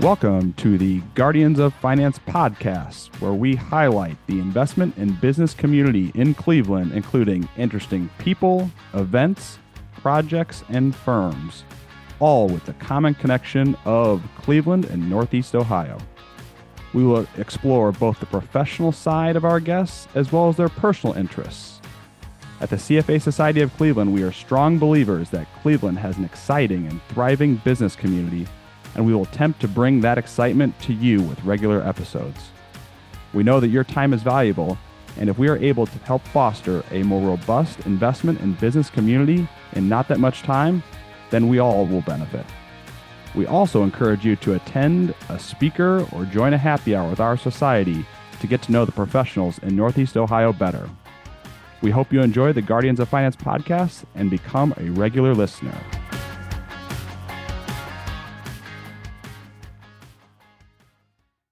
Welcome to the Guardians of Finance podcast, where we highlight the investment and business community in Cleveland, including interesting people, events, projects, and firms, all with the common connection of Cleveland and Northeast Ohio. We will explore both the professional side of our guests as well as their personal interests. At the CFA Society of Cleveland, we are strong believers that Cleveland has an exciting and thriving business community and we will attempt to bring that excitement to you with regular episodes. We know that your time is valuable, and if we are able to help foster a more robust investment and business community in not that much time, then we all will benefit. We also encourage you to attend a speaker or join a happy hour with our society to get to know the professionals in Northeast Ohio better. We hope you enjoy the Guardians of Finance podcast and become a regular listener.